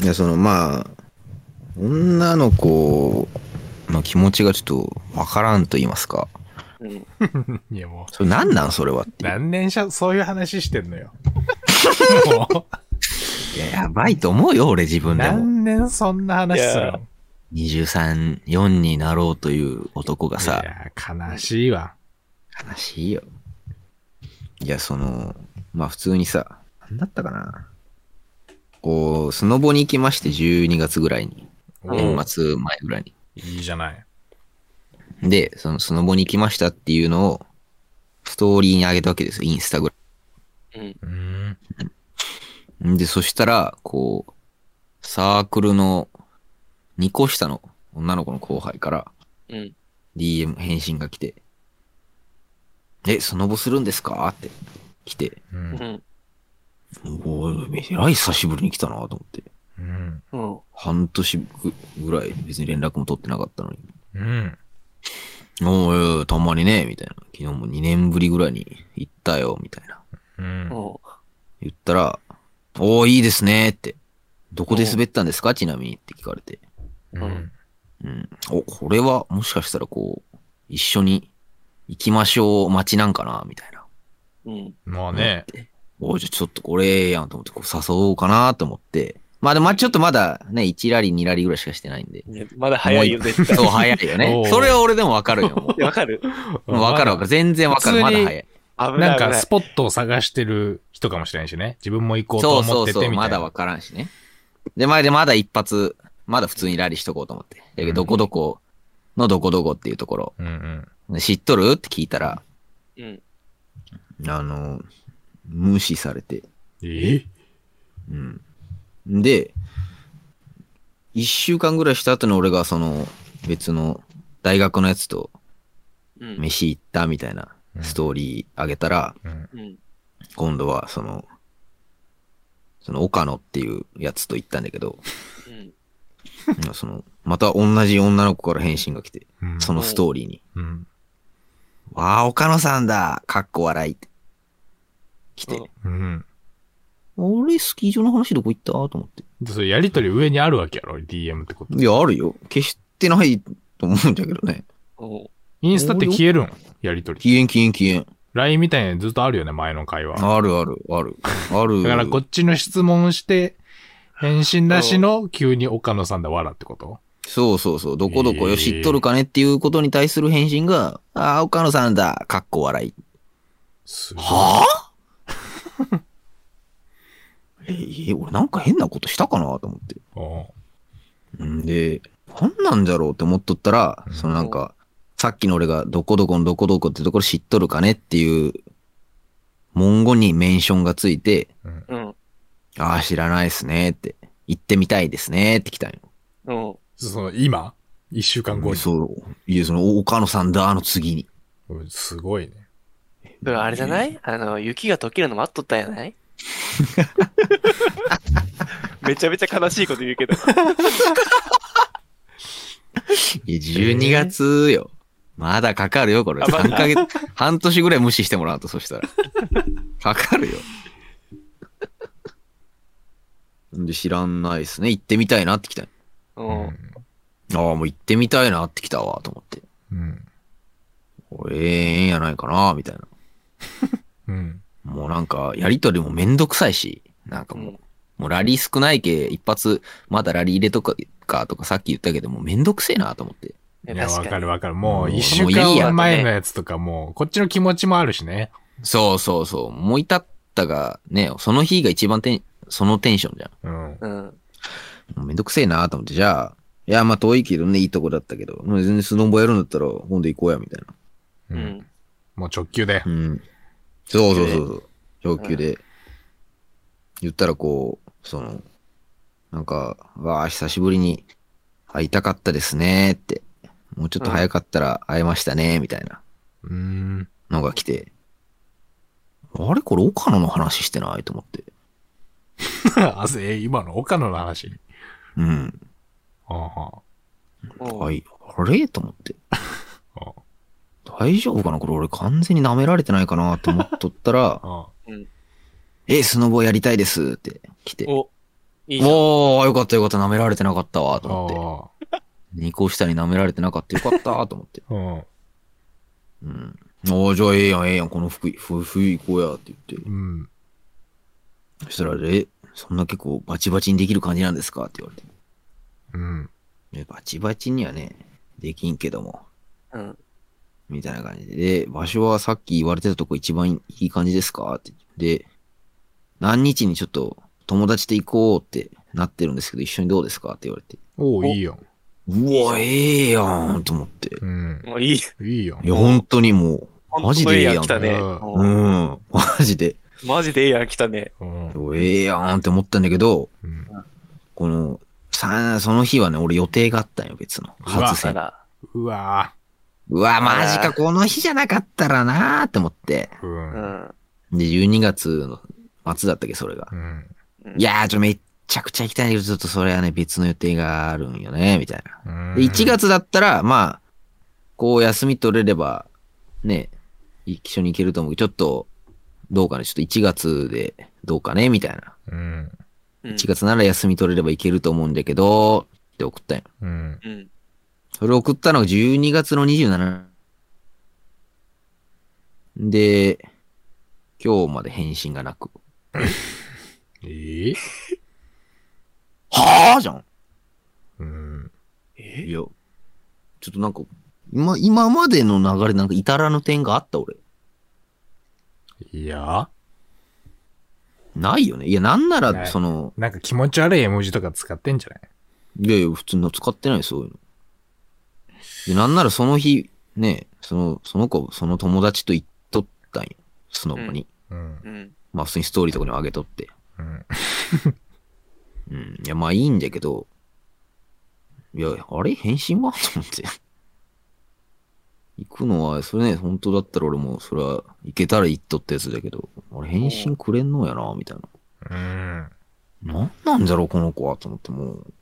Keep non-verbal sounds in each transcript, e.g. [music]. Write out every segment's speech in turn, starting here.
いや、その、まあ、女の子の気持ちがちょっとわからんと言いますか。うん。[laughs] いやもそれ何なん？それはっう、ていう。何年しゃ、そういう話してんのよ。[laughs] もいや、やばいと思うよ、俺自う、分でも。何年そんな話するの？23、4になろうという男がいさ、や、悲しいわ。悲しいよ。いや、その、まあ普通にさ、なんだったかな？こう、スノボに行きまして、12月ぐらいに。お年末前ぐらいいいじゃない。に。で、そのスノボに行きましたっていうのを、ストーリーに上げたわけですよ、インスタグうん。うーん。ラム。で、そしたら、こう、サークルの2個下の女の子の後輩から、うん。DM 返信が来て、え、スノボするんですか？って来て、う。うんん。おい、えらい久しぶりに来たなと思って。うん。うん。半年ぐらい別に連絡も取ってなかったのに。うん。おーたまにね、みたいな。昨日も2年ぶりぐらいに行ったよ、みたいな。うん。うん。言ったら、おーいいですね、って。どこで滑ったんですか？ちなみにって聞かれて。うん。うん。お、これはもしかしたらこう、一緒に行きましょう待ちなんかなみたいな。うん。まあね。おじゃあちょっとこれええやんと思ってこう誘おうかなと思って。まあでもまあちょっとまだね、1ラリー2ラリーぐらいしかしてないんで。ねまだ早いよ、絶対。そう、早いよおねう。それは俺でもわかるよ。[laughs] わかるわかるわかる。全然わかる。まだ早い。危ない。なんかスポットを探してる人かもしれないしね。自分も行こうとそう思そうそう。っててみたいな。まだわからんしね。で、まあでまだ一発、まだ普通にラリーしとこうと思って。だけど、どこどこのどこどこっていうところ。うんうん。知っとる？って聞いたら、うん。あの、無視されて。え？うん。で、一週間ぐらいした後に俺がその別の大学のやつとうん。飯行ったみたいなストーリーあげたら。今度はその、その岡野っていうやつと行ったんだけど、うん。その、また同じ女の子から返信が来て、うん。そのストーリーに、うん。わあ、岡野さんだかっこ笑いって。来て、うん。俺スキー場の話どこ行ったと思って。でそれやりとり上にあるわけやろ ?DM ってこと。いや、あるよ。消してないと思うんだけどね。うん。インスタって消えるん？やりとり。消えん消えん消えん。LINE みたいにずっとあるよね、前の会話。あるある、ある。ある。[laughs] だからこっちの質問して、返信なしの急に岡野さんだわらってこと？そうそうそう。どこどこえーよ知っとるかねっていうことに対する返信が、ああ、岡野さんだ。かっこ笑い。すごい。はあえー、俺なんか変なことしたかなと思って。んで、なんなんだろうって思っとったら、うんそのなんか、さっきの俺がどこどこのどこどこってところ知っとるかねっていう、文言にメンションがついて、うん。うん。ああ、知らないっすねって、行ってみたいですねって来たんよ。うん。その、今？一週間後に。そう。いや、その、岡野さんだの次に。うんすごいね。あれじゃない？あの、雪が溶けるの待っとったんやない？めちゃめちゃ悲しいこと言うけど。いや、12月よ。まだかかるよ、これ。あまだ3ヶ月、半年ぐらい無視してもらうと、そしたら。かかるよ。んで、知らんないっすね。行ってみたいなって来たうん。ああ、もう行ってみたいなって来たわ、と思って。うん。これ、ええんやないかな、みたいな。うん。もうなんか、やりとりもめんどくさいし、なんかもう、うんもうラリー少ないけ、一発、まだラリー入れとか、かとかさっき言ったけど、もうめんどくせえなと思って。いや、わ確かるわかる。もう一週間前のやつとかもう、こっちの気持ちもあるしね。そうそうそう。もういたったが、ね、その日が一番テン、そのテンションじゃん。うん。うん。もうめんどくせえなと思って、じゃあ、いや、まあ遠いけどね、いいとこだったけど、もう全然スノボやるんだったら、今度行こうや、みたいな。う。うんん。もう直球でう。ん。そうそうそうそう。上級で。言ったらこう、その、なんか、わあ、久しぶりに会いたかったですねって。もうちょっと早かったら会えましたね、みたいなうーん。のが来て。あれ？これ岡野の話してない？と思って。[laughs] あ、え、今の岡野の話？うん。はあはうんはい。あれ？と思って。[laughs] 大丈夫かな？これ俺完全に舐められてないかなって思っとったら、[laughs] あえ、スノボやりたいですって来て。お、いいじゃん。おー、よかったよかった、舐められてなかったわ、と思って。あ二個下に舐められてなかったよかった、と思って。あ。[laughs] うん。うん。おー、じゃあええやん、ええやん、この服、ふ冬行こうや、って言って。うん。そしたら、え、そんな結構バチバチにできる感じなんですかって言われて。うん。えバチバチにはね、できんけども。うん。みたいな感じで。で、場所はさっき言われてたとこ一番いい感じですか？って。で、何日にちょっと友達と行こうってなってるんですけど、一緒にどうですか？って言われて。おおいいよ。うわ、ええやんと思って。うん。もういい。いいよい。や、本当にもう、マジでええやん。来たね。うんううんん、マジで。マジでええやん、来たね。うん。ええやんって思ったんだけど、うんこの、さその日はね、俺予定があったんよ、別の。うわ初だ戦。ら、うわうわ、マジか、この日じゃなかったらなーって思って。ーう。うんん。で、12月の末だったっけ、それが。うん。いやー、ちょ、めっちゃくちゃ行きたいんだけど、ちょっとそれはね、別の予定があるんよね、みたいな。うんで、1月だったら、まあ、こう休み取れれば、ね、一緒に行けると思うけど、ちょっと、どうかね、ちょっと1月でどうかね、みたいな。うん。うん1月なら休み取れれば行けると思うんだけど、って送ったんよ。うん。うん。それ送ったのが12月の27で、今日まで返信がなく。ええはぁじゃんうん。え？いや、ちょっとなんか、今、今までの流れなんか至らぬ点があった俺。いや、ないよね。いや、なんなら、その、なんか気持ち悪い絵文字とか使ってんじゃない？いやいや、普通の使ってないそういうの。で、なんならその日、ね、その、その子、その友達と行っとったんよ。スノボに。うん。うん。まあ普通にストーリーとかにも上げとって。うん。うん。いや、まあいいんだけど、いや、あれ返信は？と思って。行くのは、それね、本当だったら俺も、それは、行けたら行っとったやつだけど、あれ返信くれんのやな、みたいな。うん。なんなんだろう、この子は、と思って、もう。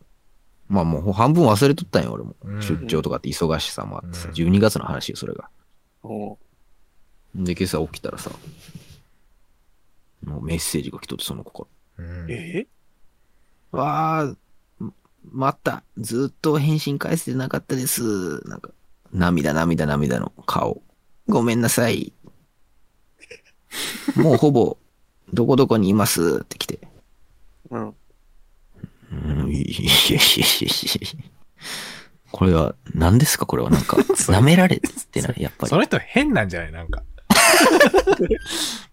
まあもう半分忘れとったんよ、俺も。うん出張とかって忙しさもあってさ、うん12月の話よ、それが。おうで、今朝起きたらさ、もうメッセージが来とって、その子から。うん。え？わあ、また、ずっと返信返せてなかったです。なんか、涙涙涙の顔。ごめんなさい。[laughs] もうほぼ、どこどこにいますって来て。うん。うん、いやいやいやいやいやこれは、何ですか？これはなんか、[laughs] 舐められてない、やっぱりそ。の人変なんじゃない？なんか。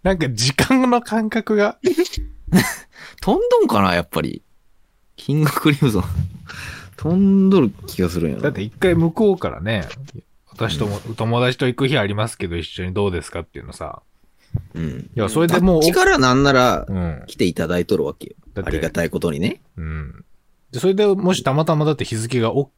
なんか時間の感覚が。飛んどんかな？やっぱり。キングクリムゾン。飛んどる気がするんやな。だって一回向こうからね、私とも、友達と行く日ありますけど一緒にどうですか？っていうのさ。うん。いや、それでもう、力なんならう、ん。来ていただいとるわけよ。だってありがたいことにね。うん。で、それでもしたまたまだって日付がお、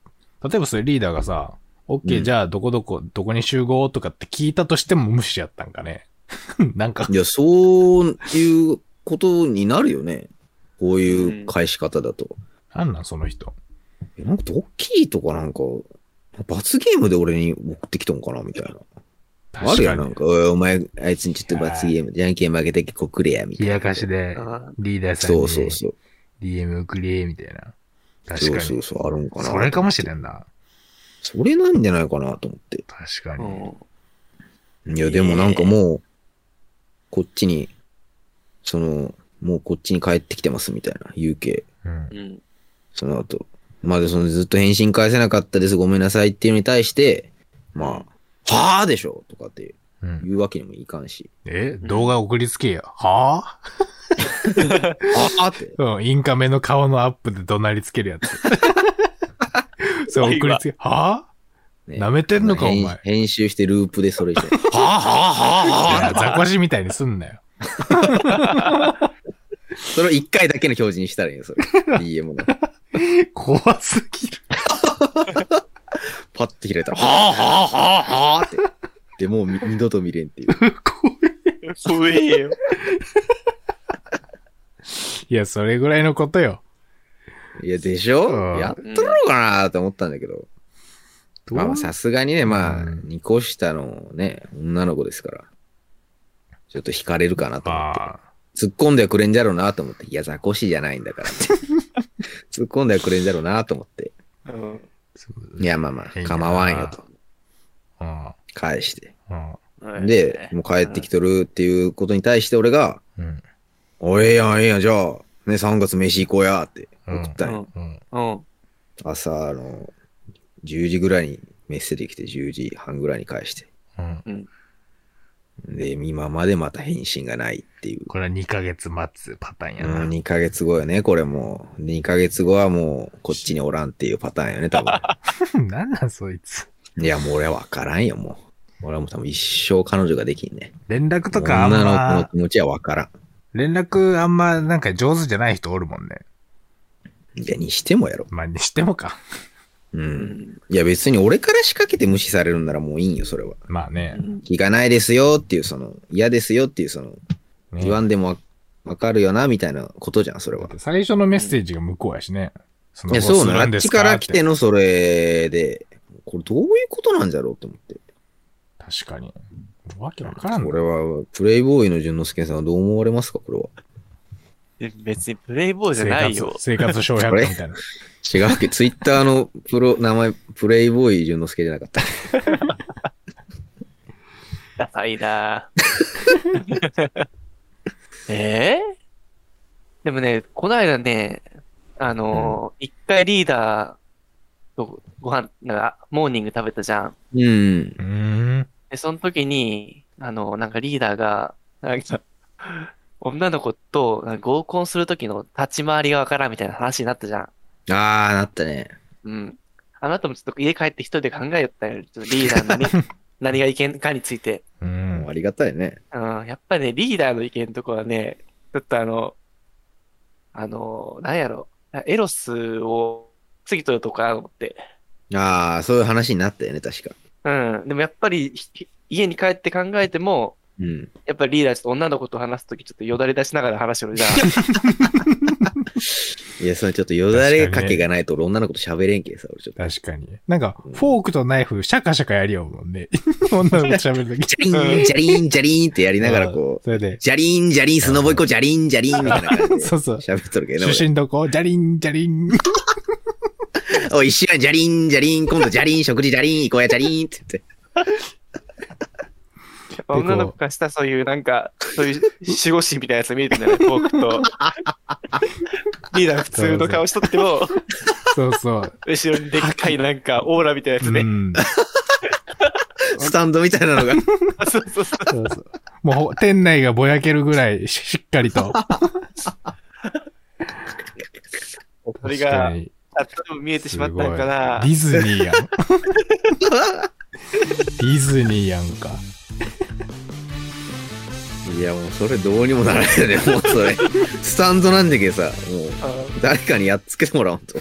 例えばそれリーダーがさ、OK、うんじゃあどこどこ、どこに集合とかって聞いたとしても無視やったんかね。[laughs] なんかい、や、そういうことになるよね。こういう返し方だと。なんなんその人。えなんかドッキリとかなんか、罰ゲームで俺に送ってきたんかなみたいな。あるやん、なんか、おいお前、あいつにちょっと罰ゲーム、じゃんけん負けてこくれや、みたいな。冷やかしであリーダーさんそうにそうそう。DM 送れ、みたいな。確かに。そうそうそう、あるんかな。それかもしれんな。それなんじゃないかなと思って。確かうに。ん。いや、でもなんかもう、こっちに、その、もうこっちに帰ってきてますみたいな、UK。うん。うん。その後。まだそのずっと返信返せなかったです、ごめんなさいっていうのに対して、まあ、はぁでしょとかってうん、言うわけにもいかんし、え動画送りつけや。はぁはぁって。[laughs] うん、インカメの顔のアップで怒鳴りつけるやつ。[laughs] そう、送りつけ、はね。舐めてんのかお前編編集してループでそれして、[laughs] はぁはぁはぁぁいや、ザコシみたいにすんなよ。それを一回だけの表示にしたらいいよ、それ。DM の。怖すぎる。パッて開いたら、はぁはぁはぁはぁって。で、もうみ二度と見れんっていう。怖えよ。いや、それぐらいのことよ。いや、でしょ？うんやっとるのかなと思ったんだけど。どう？まあまあさすがにね、まあ、うん二個下のね、女の子ですから。ちょっと惹かれるかなと思って。あ突っ込んではくれんじゃろうなと思って。いや、ザコシじゃないんだからって。[laughs] 突っ込んではくれんだろうなと思って。うん。いや、まあまあ、構わんよと。うん。返して。うん。で、もう帰ってきとるっていうことに対して俺が、うん。おええやん、ええやん、じゃあ、ね、3月飯行こうやって送ったんよ。うん。うん。うん。朝、あの、10時ぐらいにメッセージ来て、10時半ぐらいに返して。うん。で、今までまた返信がないっていう。これは2ヶ月待つパターンやうん、な。2ヶ月後よね、これもう。2ヶ月後はもう、こっちにおらんっていうパターンよね、多分。[laughs] なんなんそいつ。いや、もう俺は分からんよ、もう。俺はもう多分一生彼女ができんね。連絡とかあん女の子のま、気持ちは分からん。連絡あんまなんか上手じゃない人おるもんね。いや、にしてもやろ。まあにしてもか。う。うんん。いや、別に俺から仕掛けて無視されるんならもういいんよ、それは。まあね。気がないですよっていう、その、嫌ですよっていう、その、ね言わんでもわわかるよな、みたいなことじゃん、それは。最初のメッセージが向こうやしね。そいや、そうなの。あなんですっちから来ての。のそれで、これどういうことなんじゃろうって思って。確かに。わけわからんのこれは、プレイボーイの淳之介さんはどう思われますかこれは。え [laughs] 別にプレイボーイじゃないよ。生活生活小百科みたいな。違うわけ？ツイッターのプロ、名前、プレイボーイ淳之介じゃなかった。ダサいな [laughs] え？ー、でもね、この間ね、あのー一、回リーダーとご飯、なんか、モーニング食べたじゃん。うん。うーん。で、その時に、あの、なんかリーダーが、なんか、女の子と合コンする時の立ち回りがわからんみたいな話になったじゃん。あー、なったね。うん。あなたもちょっと家帰って一人で考えよったよ。ちょっとリーダーの何、[laughs] 何が意見かについて。う。んありがたいね。うん。やっぱりね、リーダーの意見のとこはね、ちょっとあの、あの、なんやろ。エロスを過ぎとるとか思って。あー、そういう話になったよね、確か。うん。でもやっぱり、ひ家に帰って考えても、うん。やっぱりリーダーちょっと女の子と話すときちょっとよだれ出しながら話してるじゃん。[laughs] いや、それちょっとよだれかけがないと俺女の子と喋れんけさ、俺ちょっと。確かに。なんか、フォークとナイフ、シャカシャカやりようもんね。[laughs] 女の子と喋るとき。ジャリーン、ジャリーン、ジャリーンってやりながらこう、それで、ジャリーン、ジャリーン、スノボ行こう、ジャリーン、ジャリーンみたいな感じで [laughs] そうそう。喋っとるけどね。出身どこジャリン、ジャリン。俺おい、一緒やん、ジャリーン、ジャリーン、今度ジャリーン、食事ジャリーン、行こうや、ジャリーンって言って。女の子からしたらそういうなんか、そういう守護神みたいなやつ見えてんだよね、フォークと。リーダー普通の顔しとっても、そうそう。後ろにでっかいなんかオーラみたいなやつね。うん。スタンドみたいなのが。そうそうそう。もうほ、店内がぼやけるぐらいししっかりと。それが、にあとでも見えてしまったのかな。ィズニーやん。ディズニーやんか。いや、もうそれどうにもならないよね、もうそれ。スタンドなんだけどさ、もう、うん誰かにやっつけてもらおうと。